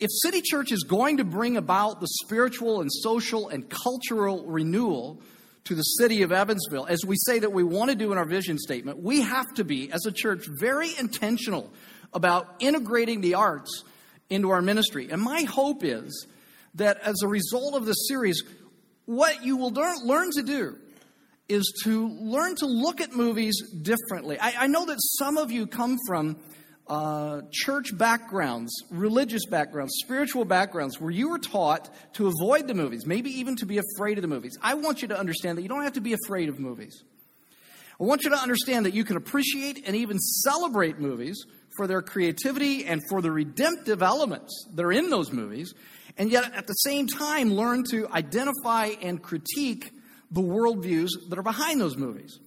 if City Church is going to bring about the spiritual and social and cultural renewal to the city of Evansville, as we say that we want to do in our vision statement, we have to be, as a church, very intentional about integrating the arts into our ministry. And my hope is that as a result of this series, what you will learn, to do is to learn to look at movies differently. I, I know that some of you come from uh, church backgrounds, religious backgrounds, spiritual backgrounds, where you were taught to avoid the movies, maybe even to be afraid of the movies. I want you to understand that you don't have to be afraid of movies. I want you to understand that you can appreciate and even celebrate movies for their creativity and for the redemptive elements that are in those movies, and yet at the same time learn to identify and critique the worldviews that are behind those movies.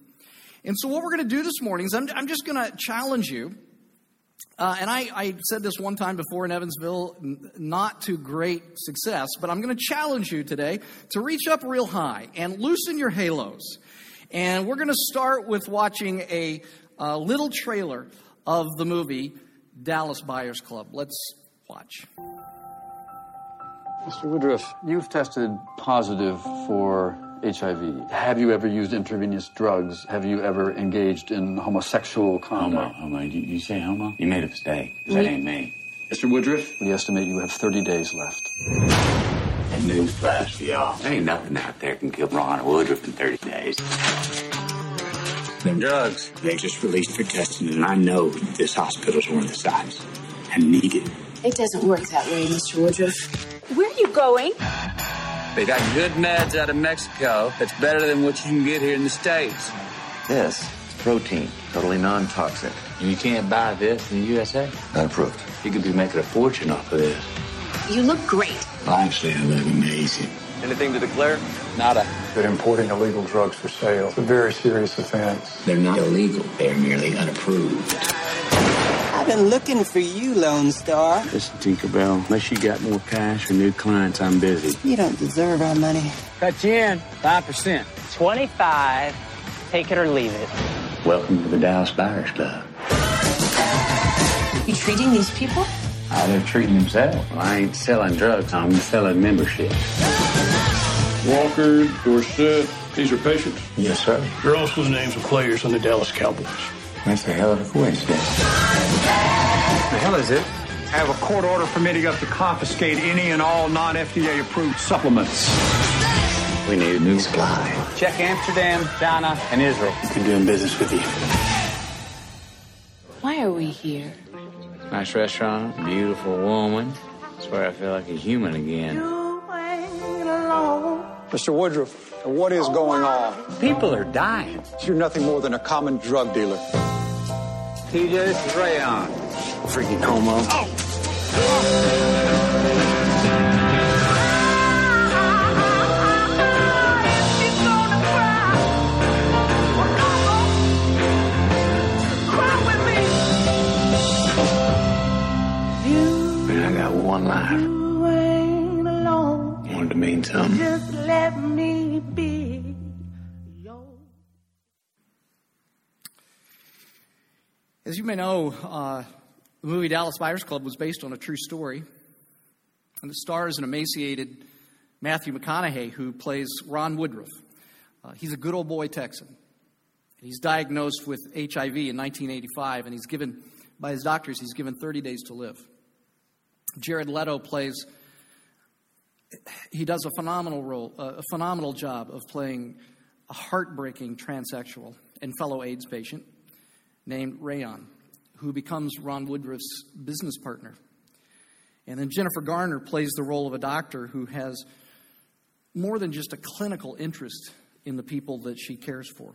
And so, what we're going to do this morning is I'm, I'm just going to challenge you uh, and I, I, said this one time before in Evansville, n- not to great success, but I'm going to challenge you today to reach up real high and loosen your halos. And we're going to start with watching a, a little trailer of the movie Dallas Buyers Club. Let's watch. Mr. Woodroof, you've tested positive for HIV. Have you ever used intravenous drugs? Have you ever engaged in homosexual conduct? Homo, homo. You, you say homo? You made a mistake. That ain't me. Mr. Woodroof, we estimate you have 30 days left. And newsflash for y'all. There ain't nothing out there can kill Ron Woodroof in 30 days. Them drugs, they just released for testing, and I know this hospital's one of the size. I need it. It doesn't work that way, Mr. Woodroof. Where are you going? They got good meds out of Mexico that's better than what you can get here in the States. This is protein, totally non-toxic. And you can't buy this in the USA? Not approved. You could be making a fortune off of this. You look great. Well, actually, I look amazing. Anything to declare? Nada. But importing illegal drugs for sale is a very serious offense. They're not illegal. They're merely unapproved. I've been looking for you, Lone Star. Listen, Tinkerbell, unless you got more cash or new clients, I'm busy. You don't deserve our money. Cut you in 5%. 25. Take it or leave it. Welcome to the Dallas Buyers Club. You treating these people? How they're treating themselves. Well, I ain't selling drugs, I'm selling membership. Walker, Dorsett, these are patients. Yes, sir. They're also the names of players on the Dallas Cowboys. That's a hell of a coincidence. The hell is it? I have a court order permitting us to confiscate any and all non-FDA approved supplements. We need a new supply. Check Amsterdam, China, and Israel. Been doing business with you. Why are we here? Nice restaurant, beautiful woman. Swear I feel like a human again. Mr. Woodroof, what is going on? People are dying. You're nothing more than a common drug dealer. TJ, this is Rayon. Freaking homo. Man, I got one life. Wanted to mean something. As you may know, uh, the movie Dallas Buyers Club was based on a true story. And it stars an emaciated Matthew McConaughey who plays Ron Woodroof. Uh, he's a good old boy Texan. He's diagnosed with HIV in 1985, and he's given, by his doctors, he's given 30 days to live. Jared Leto plays, he does a phenomenal role, a phenomenal job of playing a heartbreaking transsexual and fellow AIDS patient named Rayon, who becomes Ron Woodroof's business partner. And then Jennifer Garner plays the role of a doctor who has more than just a clinical interest in the people that she cares for.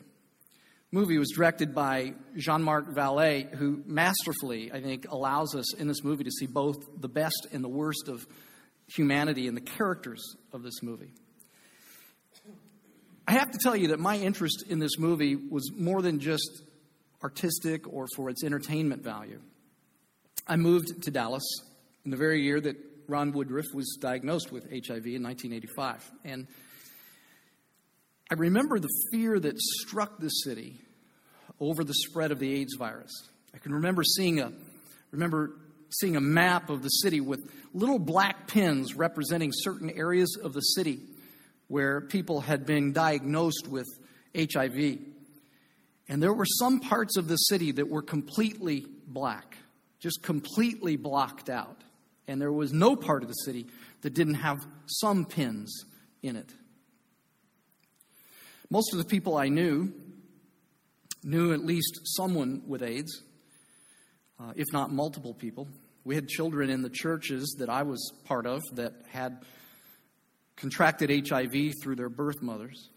The movie was directed by Jean-Marc Vallée, who masterfully, I think, allows us in this movie to see both the best and the worst of humanity in the characters of this movie. I have to tell you that my interest in this movie was more than just artistic or for its entertainment value. I moved to Dallas in the very year that Ron Woodroof was diagnosed with HIV in 1985. And I remember the fear that struck the city over the spread of the AIDS virus. I can remember seeing a, remember seeing a map of the city with little black pins representing certain areas of the city where people had been diagnosed with HIV. And there were some parts of the city that were completely black, just completely blocked out. And there was no part of the city that didn't have some pins in it. Most of the people I knew knew at least someone with AIDS, uh, if not multiple people. We had children in the churches that I was part of that had contracted HIV through their birth mothers.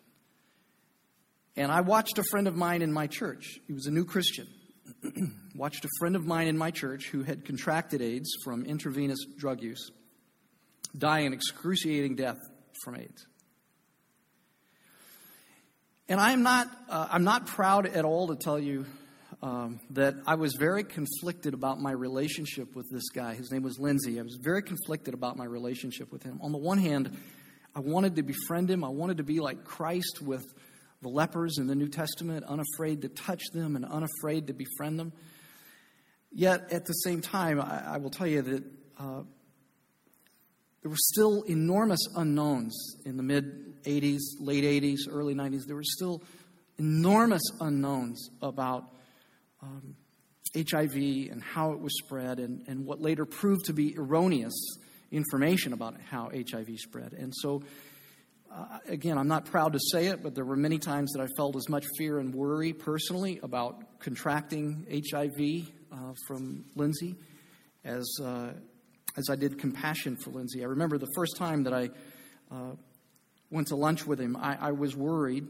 And I watched a friend of mine in my church. He was a new Christian. watched a friend of mine in my church who had contracted AIDS from intravenous drug use die an excruciating death from AIDS. And I'm not, uh, I'm not proud at all to tell you um, that I was very conflicted about my relationship with this guy. His name was Lindsay. I was very conflicted about my relationship with him. On the one hand, I wanted to befriend him, I wanted to be like Christ with the lepers in the New Testament, unafraid to touch them and unafraid to befriend them. Yet at the same time, I, I will tell you that uh, there were still enormous unknowns in the mid 80s, late 80s, early 90s. There were still enormous unknowns about um, HIV and how it was spread, and, and what later proved to be erroneous information about how HIV spread. And so, uh, again, I'm not proud to say it, but there were many times that I felt as much fear and worry personally about contracting HIV uh, from Lindsay as, uh, as I did compassion for Lindsay. I remember the first time that I uh, went to lunch with him, I, I was worried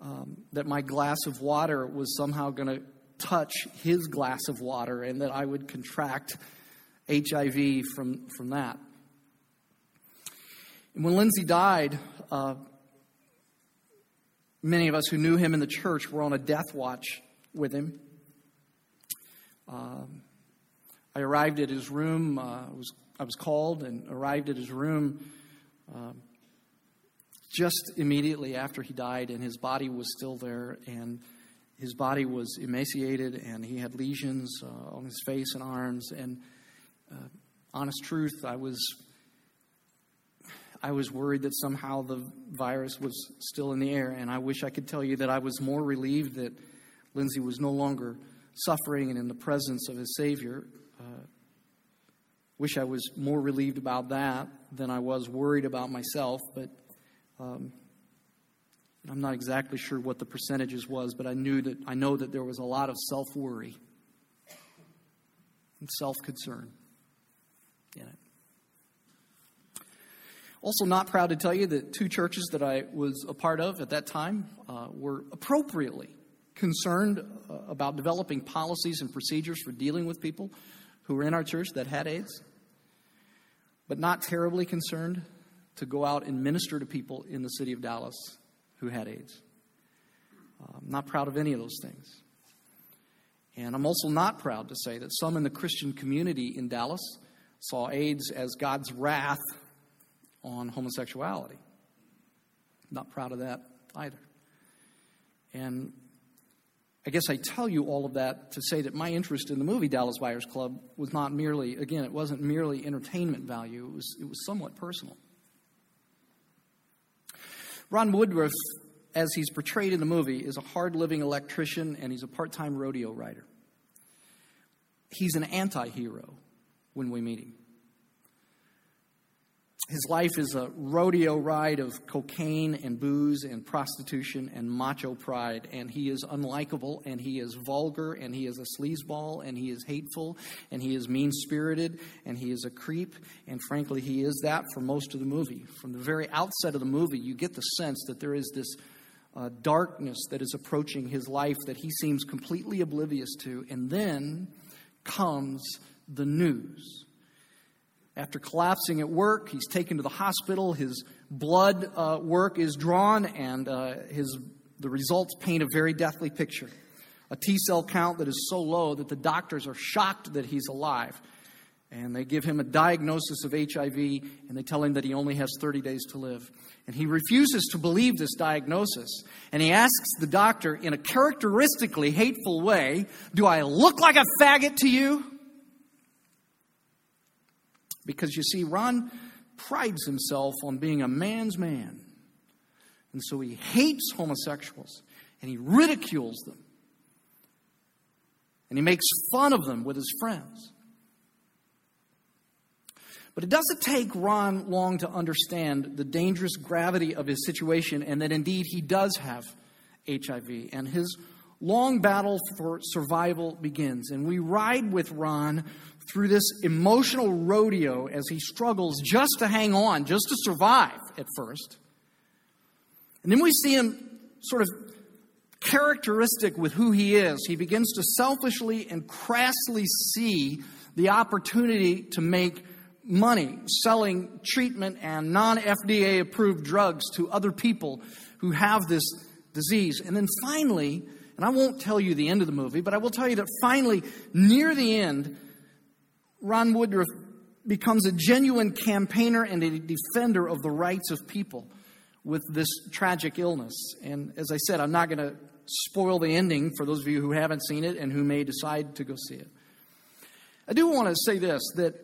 um, that my glass of water was somehow going to touch his glass of water and that I would contract HIV from, from that. When Lindsay died, uh, many of us who knew him in the church were on a death watch with him. Um, I arrived at his room. Uh, was, I was called and arrived at his room uh, just immediately after he died, and his body was still there, and his body was emaciated, and he had lesions uh, on his face and arms. And uh, honest truth, I was I was worried that somehow the virus was still in the air, and I wish I could tell you that I was more relieved that Lindsay was no longer suffering and in the presence of his Savior. Uh, wish I was more relieved about that than I was worried about myself, but um, I'm not exactly sure what the percentages was, but I knew that I know that there was a lot of self worry and self concern in it. Also, not proud to tell you that two churches that I was a part of at that time uh, were appropriately concerned uh, about developing policies and procedures for dealing with people who were in our church that had AIDS, but not terribly concerned to go out and minister to people in the city of Dallas who had AIDS. Uh, I'm not proud of any of those things. And I'm also not proud to say that some in the Christian community in Dallas saw AIDS as God's wrath on homosexuality. Not proud of that either. And I guess I tell you all of that to say that my interest in the movie Dallas Buyers Club was not merely, again, it wasn't merely entertainment value, it was, it was somewhat personal. Ron Woodroof, as he's portrayed in the movie, is a hard living electrician and he's a part time rodeo rider. He's an anti hero when we meet him. His life is a rodeo ride of cocaine and booze and prostitution and macho pride. And he is unlikable and he is vulgar and he is a sleazeball and he is hateful and he is mean spirited and he is a creep. And frankly, he is that for most of the movie. From the very outset of the movie, you get the sense that there is this uh, darkness that is approaching his life that he seems completely oblivious to. And then comes the news after collapsing at work, he's taken to the hospital. His blood uh, work is drawn, and uh, his, the results paint a very deathly picture. A T cell count that is so low that the doctors are shocked that he's alive. And they give him a diagnosis of HIV, and they tell him that he only has 30 days to live. And he refuses to believe this diagnosis. And he asks the doctor in a characteristically hateful way Do I look like a faggot to you? Because you see, Ron prides himself on being a man's man. And so he hates homosexuals and he ridicules them. And he makes fun of them with his friends. But it doesn't take Ron long to understand the dangerous gravity of his situation and that indeed he does have HIV. And his long battle for survival begins. And we ride with Ron through this emotional rodeo as he struggles just to hang on, just to survive at first. And then we see him sort of characteristic with who he is. He begins to selfishly and crassly see the opportunity to make money selling treatment and non FDA approved drugs to other people who have this disease. And then finally, and I won't tell you the end of the movie, but I will tell you that finally, near the end, Ron Woodroof becomes a genuine campaigner and a defender of the rights of people with this tragic illness. And as I said, I'm not going to spoil the ending for those of you who haven't seen it and who may decide to go see it. I do want to say this that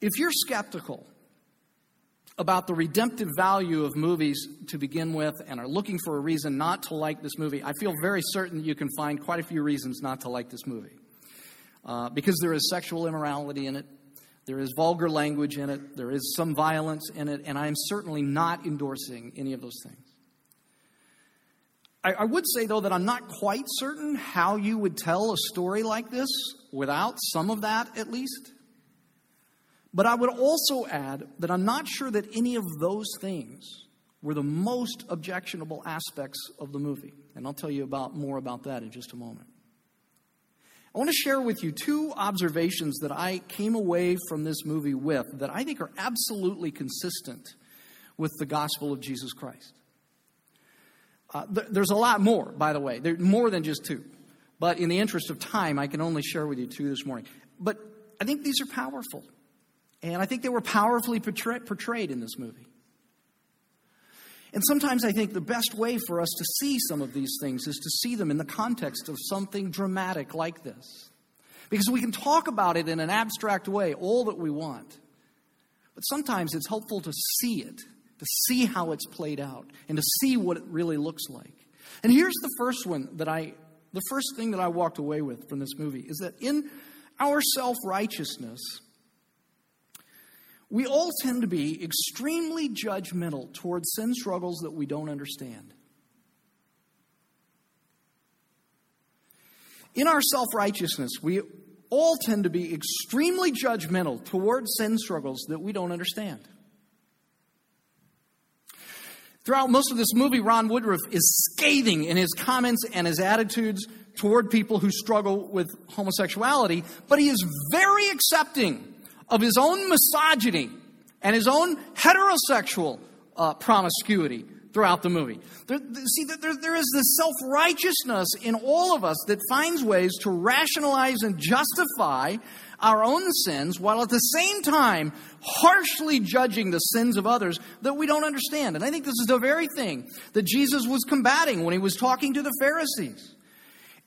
if you're skeptical about the redemptive value of movies to begin with and are looking for a reason not to like this movie, I feel very certain you can find quite a few reasons not to like this movie. Uh, because there is sexual immorality in it, there is vulgar language in it, there is some violence in it, and I am certainly not endorsing any of those things. I, I would say, though, that I'm not quite certain how you would tell a story like this without some of that at least. But I would also add that I'm not sure that any of those things were the most objectionable aspects of the movie. And I'll tell you about more about that in just a moment. I want to share with you two observations that I came away from this movie with that I think are absolutely consistent with the gospel of Jesus Christ. Uh, th- there's a lot more, by the way. There's more than just two. But in the interest of time, I can only share with you two this morning. But I think these are powerful. And I think they were powerfully portray- portrayed in this movie. And sometimes I think the best way for us to see some of these things is to see them in the context of something dramatic like this. Because we can talk about it in an abstract way all that we want. But sometimes it's helpful to see it, to see how it's played out, and to see what it really looks like. And here's the first one that I, the first thing that I walked away with from this movie is that in our self righteousness, we all tend to be extremely judgmental towards sin struggles that we don't understand. In our self righteousness, we all tend to be extremely judgmental towards sin struggles that we don't understand. Throughout most of this movie, Ron Woodroof is scathing in his comments and his attitudes toward people who struggle with homosexuality, but he is very accepting of his own misogyny and his own heterosexual uh, promiscuity throughout the movie. There, see, there, there is this self righteousness in all of us that finds ways to rationalize and justify our own sins while at the same time harshly judging the sins of others that we don't understand. And I think this is the very thing that Jesus was combating when he was talking to the Pharisees.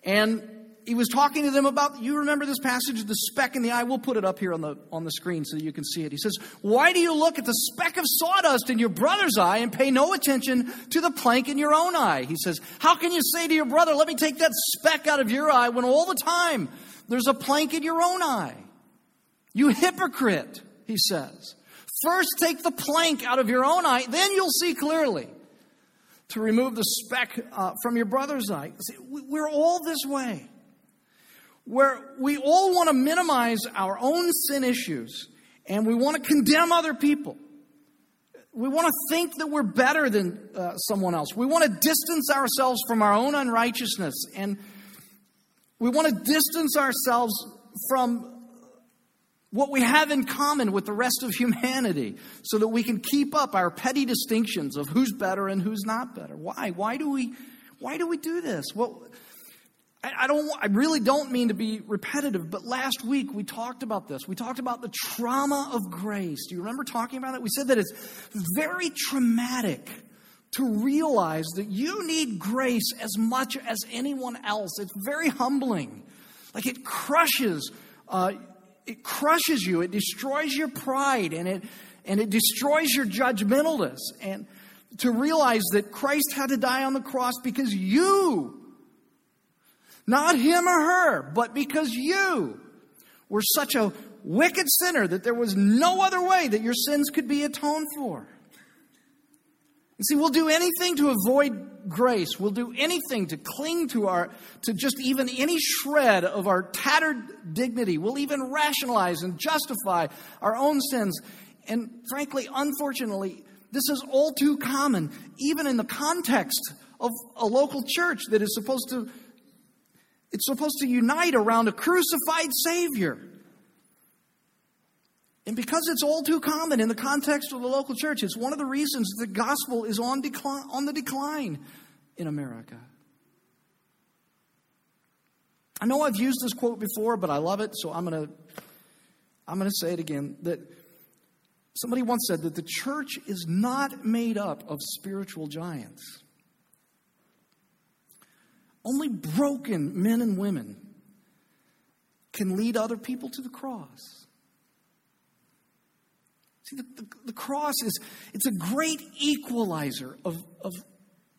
And he was talking to them about you remember this passage? The speck in the eye. We'll put it up here on the on the screen so you can see it. He says why do you look at the speck of sawdust in your brother's eye and pay no attention to the plank in your own eye? He says how can you say to your brother let me take that speck out of your eye when all the time there's a plank in your own eye? You hypocrite he says. First take the plank out of your own eye then you'll see clearly to remove the speck uh, from your brother's eye. See, we're all this way where we all want to minimize our own sin issues and we want to condemn other people. We want to think that we're better than uh, someone else. We want to distance ourselves from our own unrighteousness and we want to distance ourselves from what we have in common with the rest of humanity so that we can keep up our petty distinctions of who's better and who's not better. Why? Why do we why do we do this? Well, I don't, I really don't mean to be repetitive, but last week we talked about this. We talked about the trauma of grace. Do you remember talking about it? We said that it's very traumatic to realize that you need grace as much as anyone else. It's very humbling. Like it crushes uh, it crushes you, it destroys your pride, and it, and it destroys your judgmentalness. And to realize that Christ had to die on the cross because you, not him or her, but because you were such a wicked sinner that there was no other way that your sins could be atoned for. You see, we'll do anything to avoid grace. We'll do anything to cling to our, to just even any shred of our tattered dignity. We'll even rationalize and justify our own sins. And frankly, unfortunately, this is all too common, even in the context of a local church that is supposed to, it's supposed to unite around a crucified Savior. And because it's all too common in the context of the local church, it's one of the reasons the gospel is on, decline, on the decline in America. I know I've used this quote before, but I love it, so I'm going to I'm going to say it again that somebody once said that the church is not made up of spiritual giants. Only broken men and women can lead other people to the cross. See, the, the, the, cross is it's a great equalizer of, of,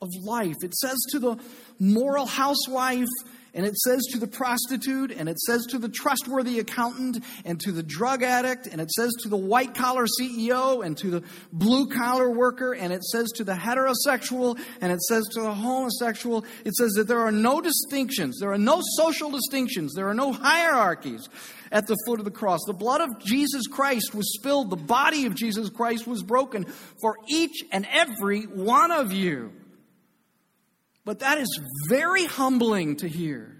of life. It says to the moral housewife, and it says to the prostitute, and it says to the trustworthy accountant, and to the drug addict, and it says to the white collar CEO, and to the blue collar worker, and it says to the heterosexual, and it says to the homosexual. It says that there are no distinctions, there are no social distinctions, there are no hierarchies at the foot of the cross. The blood of Jesus Christ was spilled, the body of Jesus Christ was broken for each and every one of you. But that is very humbling to hear.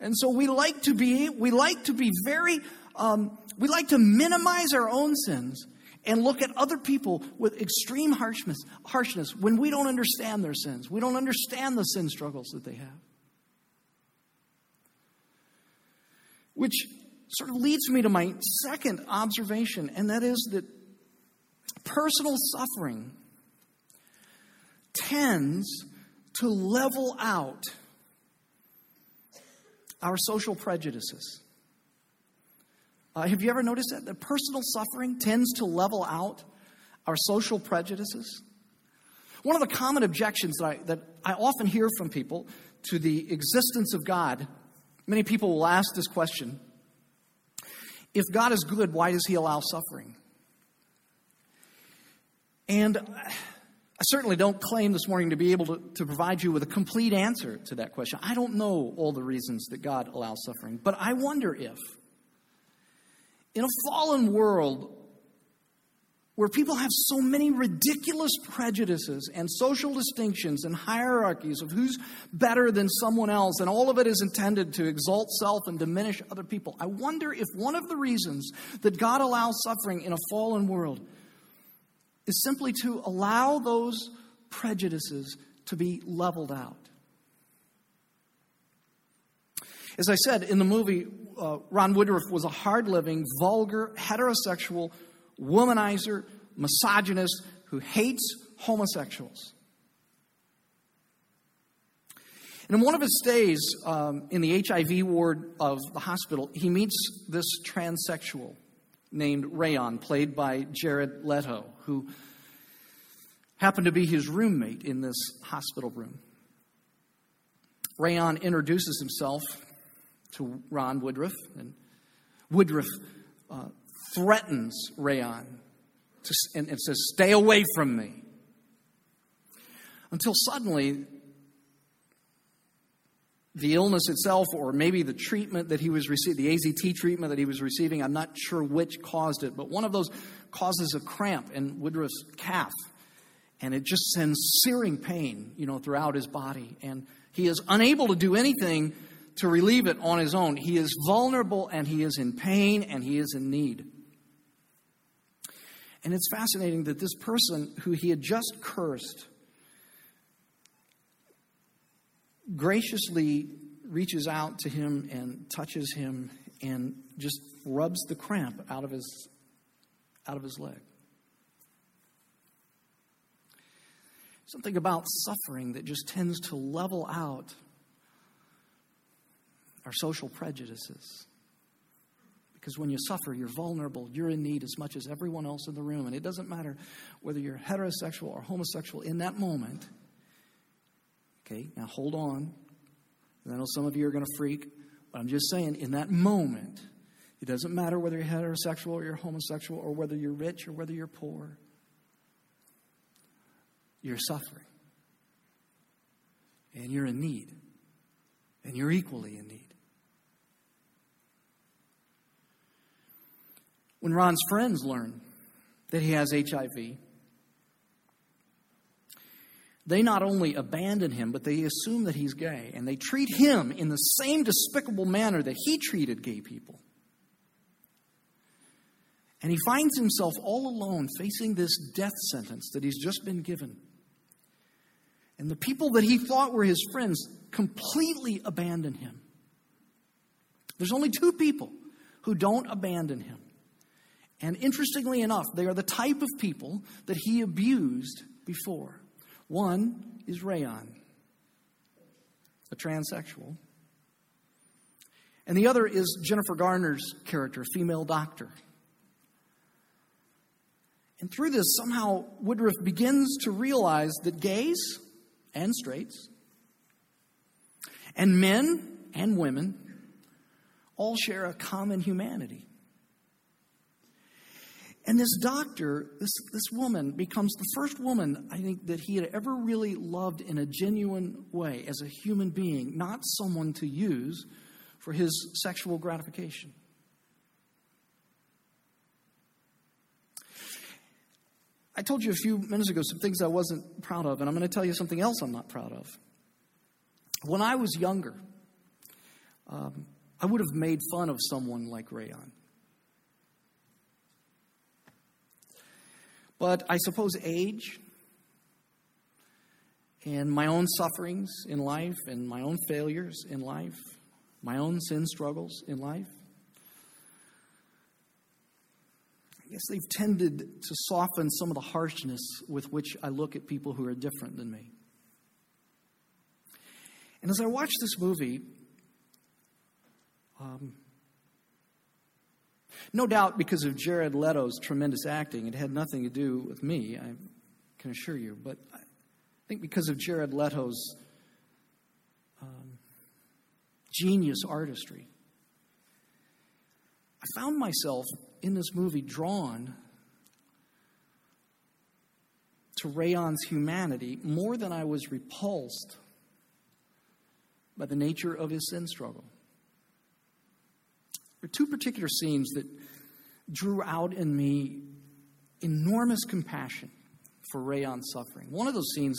And so we like to be, we like to be very, um, we like to minimize our own sins and look at other people with extreme harshness, harshness when we don't understand their sins. We don't understand the sin struggles that they have. Which sort of leads me to my second observation, and that is that personal suffering tends to level out our social prejudices. Uh, have you ever noticed that? The personal suffering tends to level out our social prejudices. One of the common objections that I, that I often hear from people to the existence of God, many people will ask this question If God is good, why does he allow suffering? And I certainly don't claim this morning to be able to, to provide you with a complete answer to that question. I don't know all the reasons that God allows suffering, but I wonder if, in a fallen world where people have so many ridiculous prejudices and social distinctions and hierarchies of who's better than someone else, and all of it is intended to exalt self and diminish other people, I wonder if one of the reasons that God allows suffering in a fallen world is simply to allow those prejudices to be leveled out. As I said in the movie, uh, Ron Woodroof was a hard living, vulgar, heterosexual, womanizer, misogynist who hates homosexuals. And in one of his stays um, in the HIV ward of the hospital, he meets this transsexual named Rayon, played by Jared Leto, who happened to be his roommate in this hospital room. Rayon introduces himself to Ron Woodroof, and Woodroof uh, threatens Rayon to, and, and says, Stay away from me. Until suddenly, the illness itself, or maybe the treatment that he was receiving, the AZT treatment that he was receiving, I'm not sure which caused it, but one of those causes a cramp in Woodroof's calf. And it just sends searing pain, you know, throughout his body. And he is unable to do anything to relieve it on his own. He is vulnerable and he is in pain and he is in need. And it's fascinating that this person who he had just cursed graciously reaches out to him and touches him and just rubs the cramp out of his out of his leg. Something about suffering that just tends to level out our social prejudices. Because when you suffer, you're vulnerable. You're in need as much as everyone else in the room. And it doesn't matter whether you're heterosexual or homosexual in that moment. Okay, now hold on. I know some of you are going to freak, but I'm just saying, in that moment, it doesn't matter whether you're heterosexual or you're homosexual or whether you're rich or whether you're poor. You're suffering. And you're in need. And you're equally in need. When Ron's friends learn that he has HIV, they not only abandon him, but they assume that he's gay, and they treat him in the same despicable manner that he treated gay people. And he finds himself all alone facing this death sentence that he's just been given. And the people that he thought were his friends completely abandon him. There's only two people who don't abandon him. And interestingly enough, they are the type of people that he abused before. One is Rayon, a transsexual. And the other is Jennifer Garner's character, female doctor. And through this, somehow Woodroof begins to realize that gays and straights, and men and women, all share a common humanity. And this doctor, this, this woman, becomes the first woman I think that he had ever really loved in a genuine way as a human being, not someone to use for his sexual gratification. I told you a few minutes ago some things I wasn't proud of, and I'm going to tell you something else I'm not proud of. When I was younger, um, I would have made fun of someone like Rayon. But I suppose age and my own sufferings in life and my own failures in life, my own sin struggles in life, I guess they've tended to soften some of the harshness with which I look at people who are different than me. And as I watch this movie, um, no doubt because of Jared Leto's tremendous acting, it had nothing to do with me, I can assure you, but I think because of Jared Leto's um, genius artistry, I found myself in this movie drawn to Rayon's humanity more than I was repulsed by the nature of his sin struggle. Two particular scenes that drew out in me enormous compassion for Rayon's suffering. One of those scenes,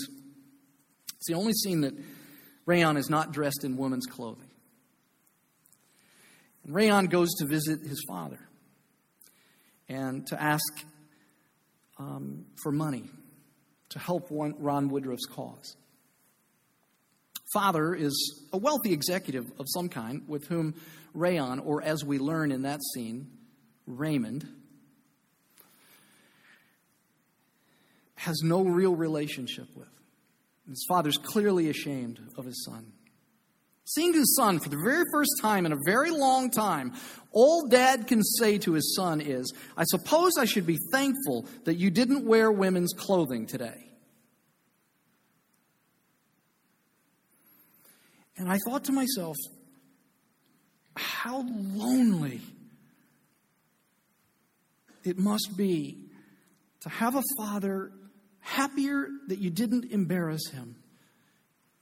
it's the only scene that Rayon is not dressed in woman's clothing. And Rayon goes to visit his father and to ask um, for money to help one, Ron Woodroof's cause. Father is a wealthy executive of some kind with whom Rayon, or as we learn in that scene, Raymond, has no real relationship with. His father's clearly ashamed of his son. Seeing his son for the very first time in a very long time, all dad can say to his son is, I suppose I should be thankful that you didn't wear women's clothing today. And I thought to myself, how lonely it must be to have a father happier that you didn't embarrass him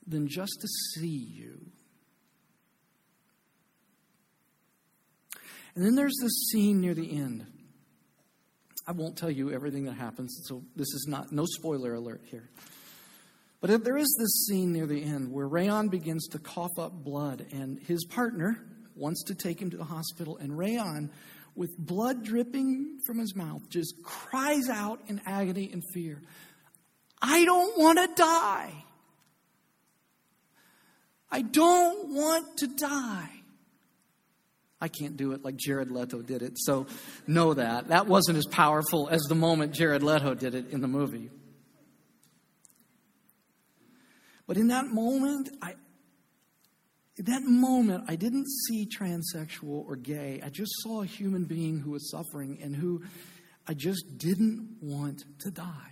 than just to see you. And then there's this scene near the end. I won't tell you everything that happens, so this is not, no spoiler alert here. But there is this scene near the end where Rayon begins to cough up blood, and his partner wants to take him to the hospital, and Rayon, with blood dripping from his mouth, just cries out in agony and fear I don't want to die. I don't want to die. I can't do it like Jared Leto did it. So know that. That wasn't as powerful as the moment Jared Leto did it in the movie. But in that moment, I, In that moment, I didn't see transsexual or gay. I just saw a human being who was suffering and who I just didn't want to die.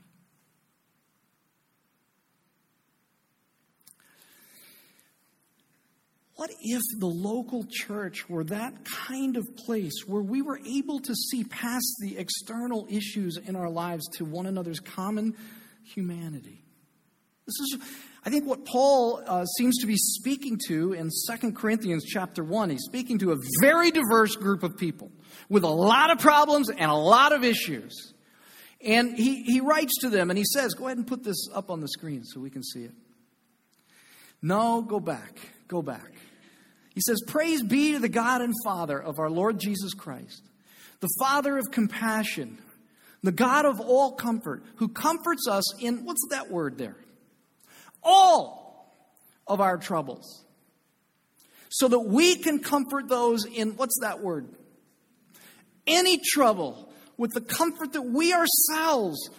What if the local church were that kind of place where we were able to see past the external issues in our lives to one another's common humanity? This is, I think, what Paul uh, seems to be speaking to in 2 Corinthians chapter 1. He's speaking to a very diverse group of people with a lot of problems and a lot of issues. And he, he writes to them and he says, Go ahead and put this up on the screen so we can see it. No, go back. Go back. He says, Praise be to the God and Father of our Lord Jesus Christ, the Father of compassion, the God of all comfort, who comforts us in, what's that word there? All of our troubles. So that we can comfort those in, what's that word? Any trouble with the comfort that we ourselves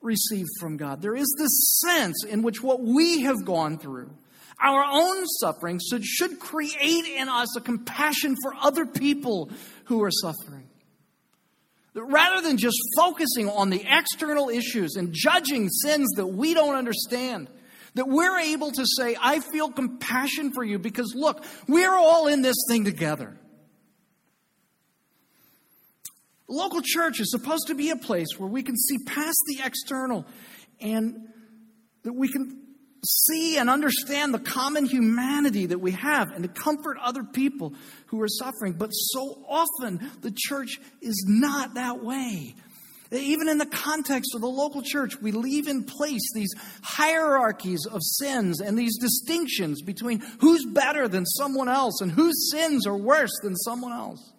receive from God. There is this sense in which what we have gone through our own suffering should, should create in us a compassion for other people who are suffering. That rather than just focusing on the external issues and judging sins that we don't understand, that we're able to say, I feel compassion for you because look, we're all in this thing together. The local church is supposed to be a place where we can see past the external and that we can see and understand the common humanity that we have and to comfort other people who are suffering. But so often the church is not that way. Even in the context of the local church, we leave in place these hierarchies of sins and these distinctions between who's better than someone else and whose sins are worse than someone else.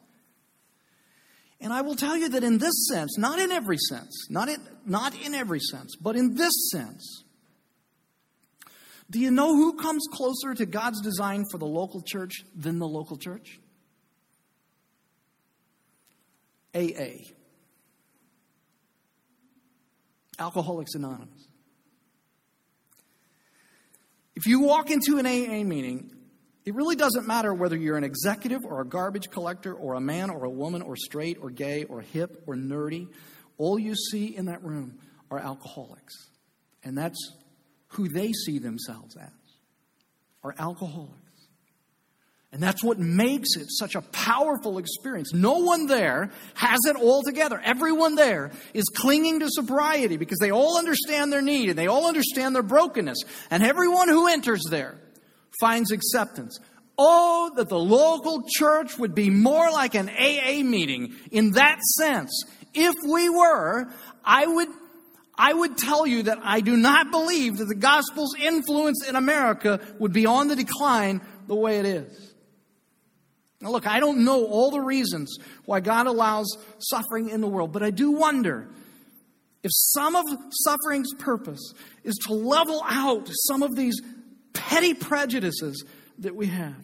And I will tell you that in this sense, not in every sense, not in, not in every sense, but in this sense, do you know who comes closer to God's design for the local church than the local church? AA. Alcoholics Anonymous. If you walk into an AA meeting, it really doesn't matter whether you're an executive or a garbage collector or a man or a woman or straight or gay or hip or nerdy. All you see in that room are alcoholics. And that's who they see themselves as are alcoholics. And that's what makes it such a powerful experience. No one there has it all together. Everyone there is clinging to sobriety because they all understand their need and they all understand their brokenness. And everyone who enters there finds acceptance. Oh, that the local church would be more like an AA meeting in that sense. If we were, I would I would tell you that I do not believe that the gospel's influence in America would be on the decline the way it is. Now, look, I don't know all the reasons why God allows suffering in the world, but I do wonder if some of suffering's purpose is to level out some of these petty prejudices that we have.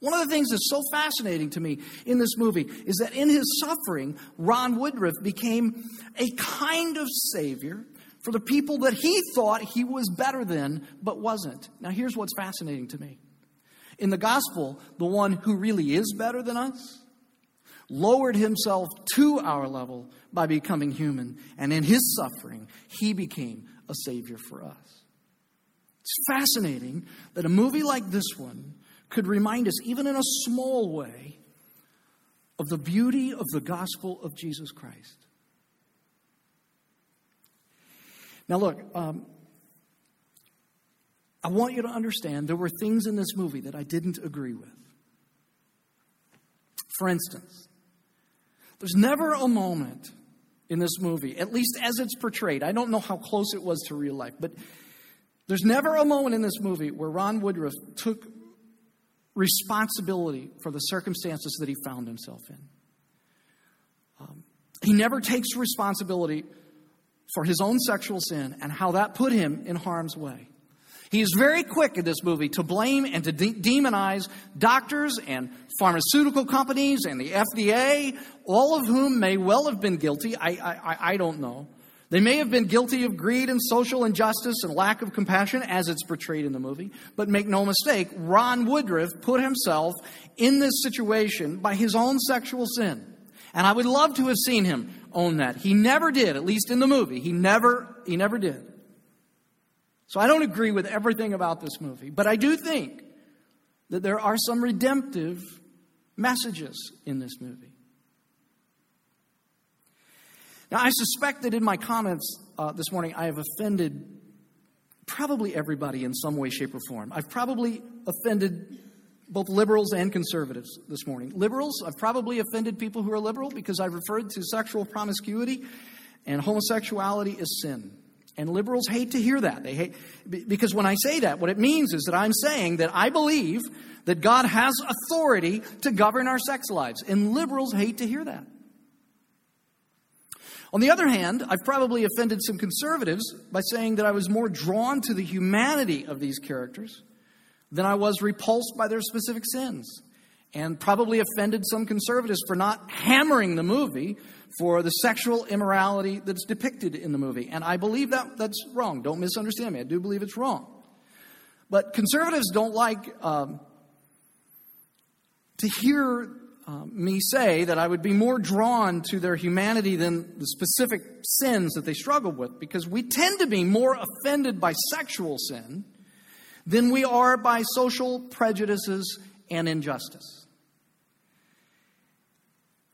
One of the things that's so fascinating to me in this movie is that in his suffering, Ron Woodroof became a kind of savior for the people that he thought he was better than, but wasn't. Now, here's what's fascinating to me. In the gospel, the one who really is better than us lowered himself to our level by becoming human, and in his suffering, he became a savior for us. It's fascinating that a movie like this one could remind us, even in a small way, of the beauty of the gospel of Jesus Christ. Now, look, um, I want you to understand there were things in this movie that I didn't agree with. For instance, there's never a moment in this movie, at least as it's portrayed, I don't know how close it was to real life, but there's never a moment in this movie where Ron Woodroof took responsibility for the circumstances that he found himself in. Um, he never takes responsibility for his own sexual sin and how that put him in harm's way. He is very quick in this movie to blame and to de- demonize doctors and pharmaceutical companies and the FDA, all of whom may well have been guilty. I, I, I don't know. They may have been guilty of greed and social injustice and lack of compassion, as it's portrayed in the movie. But make no mistake, Ron Woodroof put himself in this situation by his own sexual sin. And I would love to have seen him own that. He never did, at least in the movie. He never, he never did. So I don't agree with everything about this movie, but I do think that there are some redemptive messages in this movie. Now, I suspect that in my comments uh, this morning, I have offended probably everybody in some way, shape, or form. I've probably offended both liberals and conservatives this morning. Liberals, I've probably offended people who are liberal because I've referred to sexual promiscuity and homosexuality as sin. And liberals hate to hear that. They hate because when I say that, what it means is that I'm saying that I believe that God has authority to govern our sex lives. And liberals hate to hear that. On the other hand, I've probably offended some conservatives by saying that I was more drawn to the humanity of these characters than I was repulsed by their specific sins. And probably offended some conservatives for not hammering the movie for the sexual immorality that's depicted in the movie. And I believe that that's wrong. Don't misunderstand me. I do believe it's wrong. But conservatives don't like um, to hear um, me say that I would be more drawn to their humanity than the specific sins that they struggle with, because we tend to be more offended by sexual sin than we are by social prejudices and injustice.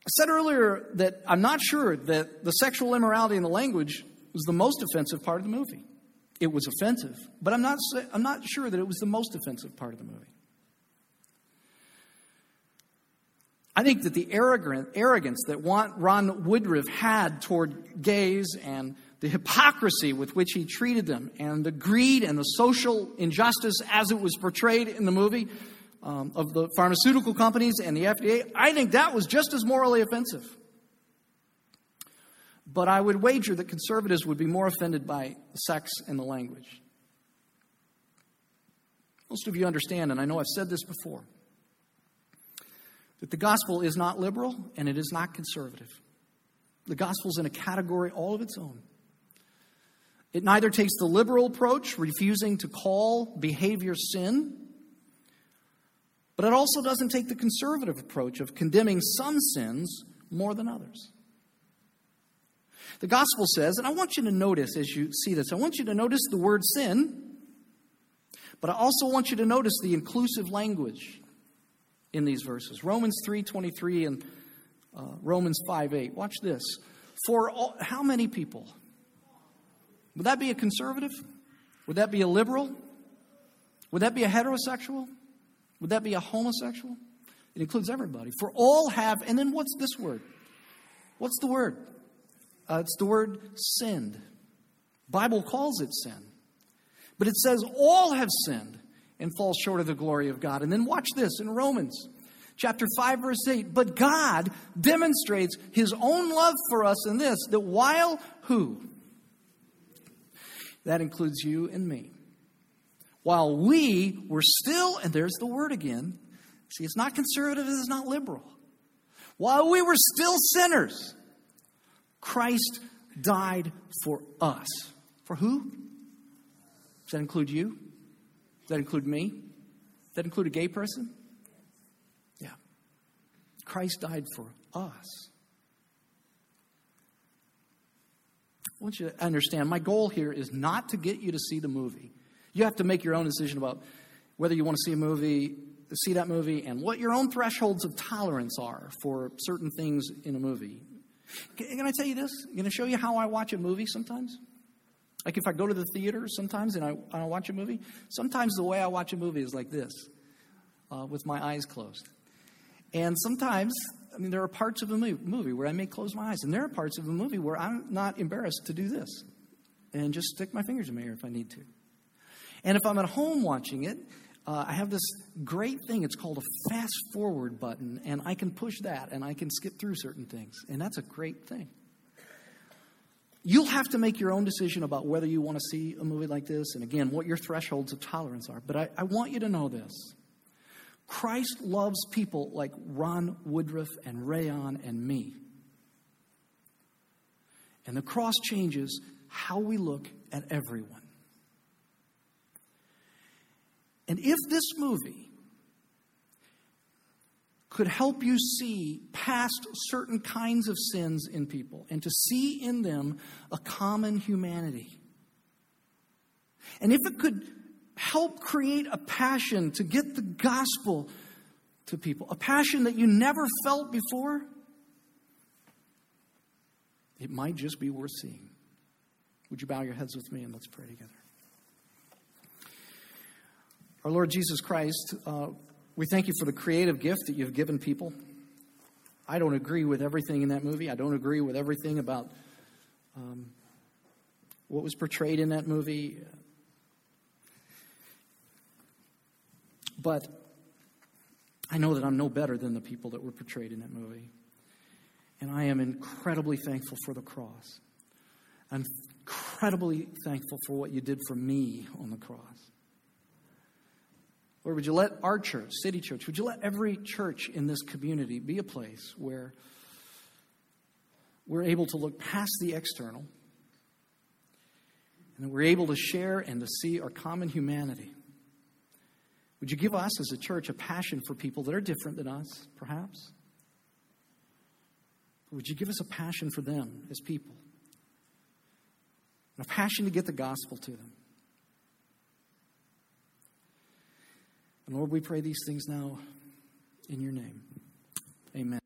I said earlier that I'm not sure that the sexual immorality in the language was the most offensive part of the movie. It was offensive, but I'm not, I'm not sure that it was the most offensive part of the movie. I think that the arrogance that Ron Woodroof had toward gays and the hypocrisy with which he treated them and the greed and the social injustice as it was portrayed in the movie um, of the pharmaceutical companies and the FDA, I think that was just as morally offensive. But I would wager that conservatives would be more offended by sex and the language. Most of you understand, and I know I've said this before that the gospel is not liberal and it is not conservative. The gospel is in a category all of its own. It neither takes the liberal approach, refusing to call behavior sin, but it also doesn't take the conservative approach of condemning some sins more than others. The gospel says, and I want you to notice as you see this, I want you to notice the word sin, but I also want you to notice the inclusive language in these verses. Romans 3:23 and uh, Romans 5:8. Watch this. For all, how many people? Would that be a conservative? Would that be a liberal? Would that be a heterosexual? Would that be a homosexual? It includes everybody. For all have, and then what's this word? What's the word? Uh, it's the word sinned. Bible calls it sin. But it says all have sinned and fall short of the glory of God. And then watch this in Romans chapter 5 verse 8, but God demonstrates his own love for us in this that while who that includes you and me. While we were still, and there's the word again. See, it's not conservative, it's not liberal. While we were still sinners, Christ died for us. For who? Does that include you? Does that include me? Does that include a gay person? Yeah. Christ died for us. I want you to understand my goal here is not to get you to see the movie. You have to make your own decision about whether you want to see a movie, see that movie, and what your own thresholds of tolerance are for certain things in a movie. Can, I tell you this? Can to show you how I watch a movie sometimes. Like if I go to the theater sometimes and I, I watch a movie, sometimes the way I watch a movie is like this, uh, with my eyes closed. And sometimes, I mean, there are parts of a movie where I may close my eyes, and there are parts of a movie where I'm not embarrassed to do this and just stick my fingers in my ear if I need to. And if I'm at home watching it, uh, I have this great thing. It's called a fast forward button, and I can push that and I can skip through certain things. And that's a great thing. You'll have to make your own decision about whether you want to see a movie like this and, again, what your thresholds of tolerance are. But I, I want you to know this Christ loves people like Ron Woodroof and Rayon and me. And the cross changes how we look at everyone. And if this movie could help you see past certain kinds of sins in people and to see in them a common humanity, and if it could help create a passion to get the gospel to people, a passion that you never felt before, it might just be worth seeing. Would you bow your heads with me and let's pray together? Our Lord Jesus Christ, uh, we thank you for the creative gift that you've given people. I don't agree with everything in that movie. I don't agree with everything about um, what was portrayed in that movie. But I know that I'm no better than the people that were portrayed in that movie. And I am incredibly thankful for the cross. I'm incredibly thankful for what you did for me on the cross. Lord, would you let our church, City Church, would you let every church in this community be a place where we're able to look past the external and we're able to share and to see our common humanity? Would you give us as a church a passion for people that are different than us, perhaps? Or would you give us a passion for them as people? And a passion to get the gospel to them? And Lord, we pray these things now in your name. Amen.